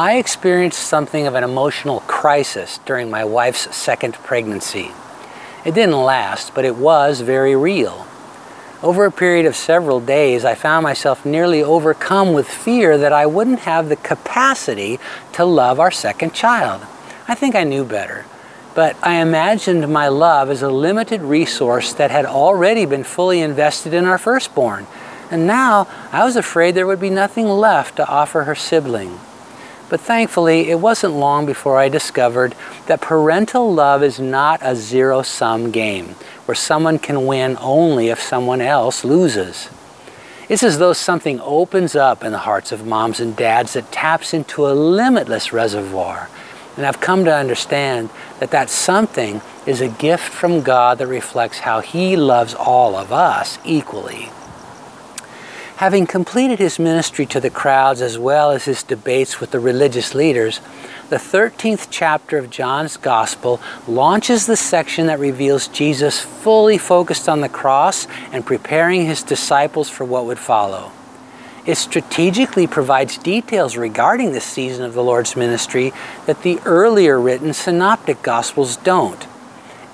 I experienced something of an emotional crisis during my wife's second pregnancy. It didn't last, but it was very real. Over a period of several days, I found myself nearly overcome with fear that I wouldn't have the capacity to love our second child. I think I knew better, but I imagined my love as a limited resource that had already been fully invested in our firstborn, and now I was afraid there would be nothing left to offer her sibling. But thankfully, it wasn't long before I discovered that parental love is not a zero sum game where someone can win only if someone else loses. It's as though something opens up in the hearts of moms and dads that taps into a limitless reservoir. And I've come to understand that that something is a gift from God that reflects how He loves all of us equally. Having completed his ministry to the crowds as well as his debates with the religious leaders, the 13th chapter of John's Gospel launches the section that reveals Jesus fully focused on the cross and preparing his disciples for what would follow. It strategically provides details regarding this season of the Lord's ministry that the earlier written synoptic Gospels don't.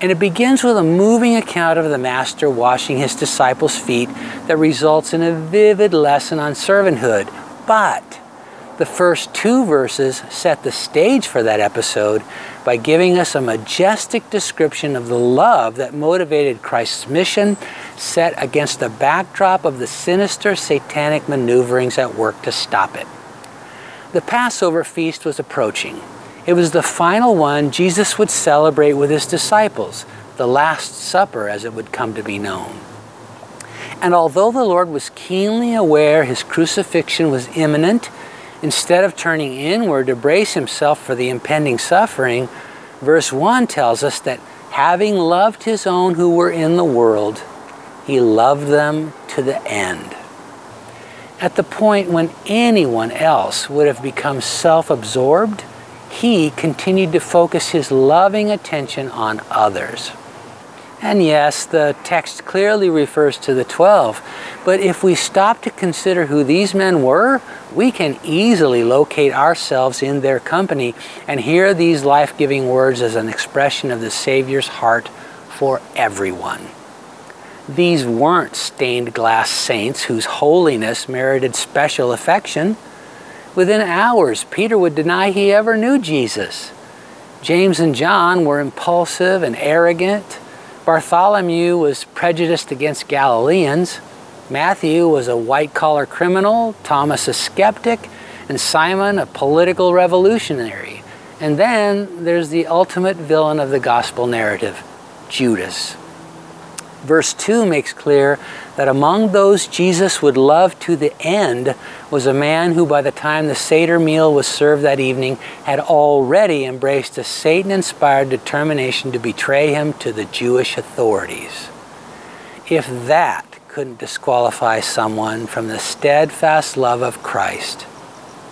And it begins with a moving account of the Master washing his disciples' feet that results in a vivid lesson on servanthood. But the first two verses set the stage for that episode by giving us a majestic description of the love that motivated Christ's mission, set against the backdrop of the sinister satanic maneuverings at work to stop it. The Passover feast was approaching. It was the final one Jesus would celebrate with his disciples, the Last Supper as it would come to be known. And although the Lord was keenly aware his crucifixion was imminent, instead of turning inward to brace himself for the impending suffering, verse 1 tells us that having loved his own who were in the world, he loved them to the end. At the point when anyone else would have become self absorbed, he continued to focus his loving attention on others. And yes, the text clearly refers to the 12, but if we stop to consider who these men were, we can easily locate ourselves in their company and hear these life giving words as an expression of the Savior's heart for everyone. These weren't stained glass saints whose holiness merited special affection. Within hours, Peter would deny he ever knew Jesus. James and John were impulsive and arrogant. Bartholomew was prejudiced against Galileans. Matthew was a white collar criminal, Thomas a skeptic, and Simon a political revolutionary. And then there's the ultimate villain of the gospel narrative, Judas. Verse 2 makes clear that among those Jesus would love to the end was a man who, by the time the Seder meal was served that evening, had already embraced a Satan inspired determination to betray him to the Jewish authorities. If that couldn't disqualify someone from the steadfast love of Christ,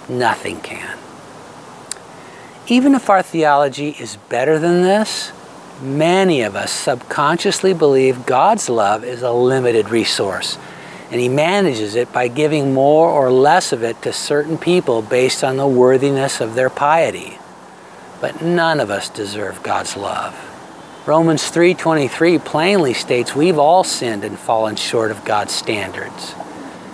nothing can. Even if our theology is better than this, Many of us subconsciously believe God's love is a limited resource, and He manages it by giving more or less of it to certain people based on the worthiness of their piety. But none of us deserve God's love. Romans 3:23 plainly states we've all sinned and fallen short of God's standards.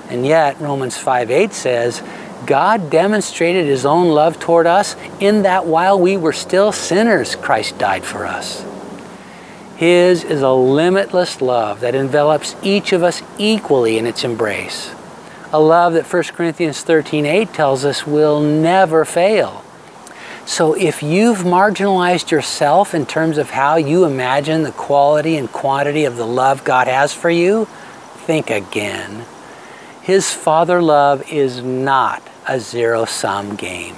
And yet Romans 5:8 says God demonstrated his own love toward us in that while we were still sinners Christ died for us. His is a limitless love that envelops each of us equally in its embrace. A love that 1 Corinthians 13:8 tells us will never fail. So if you've marginalized yourself in terms of how you imagine the quality and quantity of the love God has for you, think again. His father love is not a zero sum game.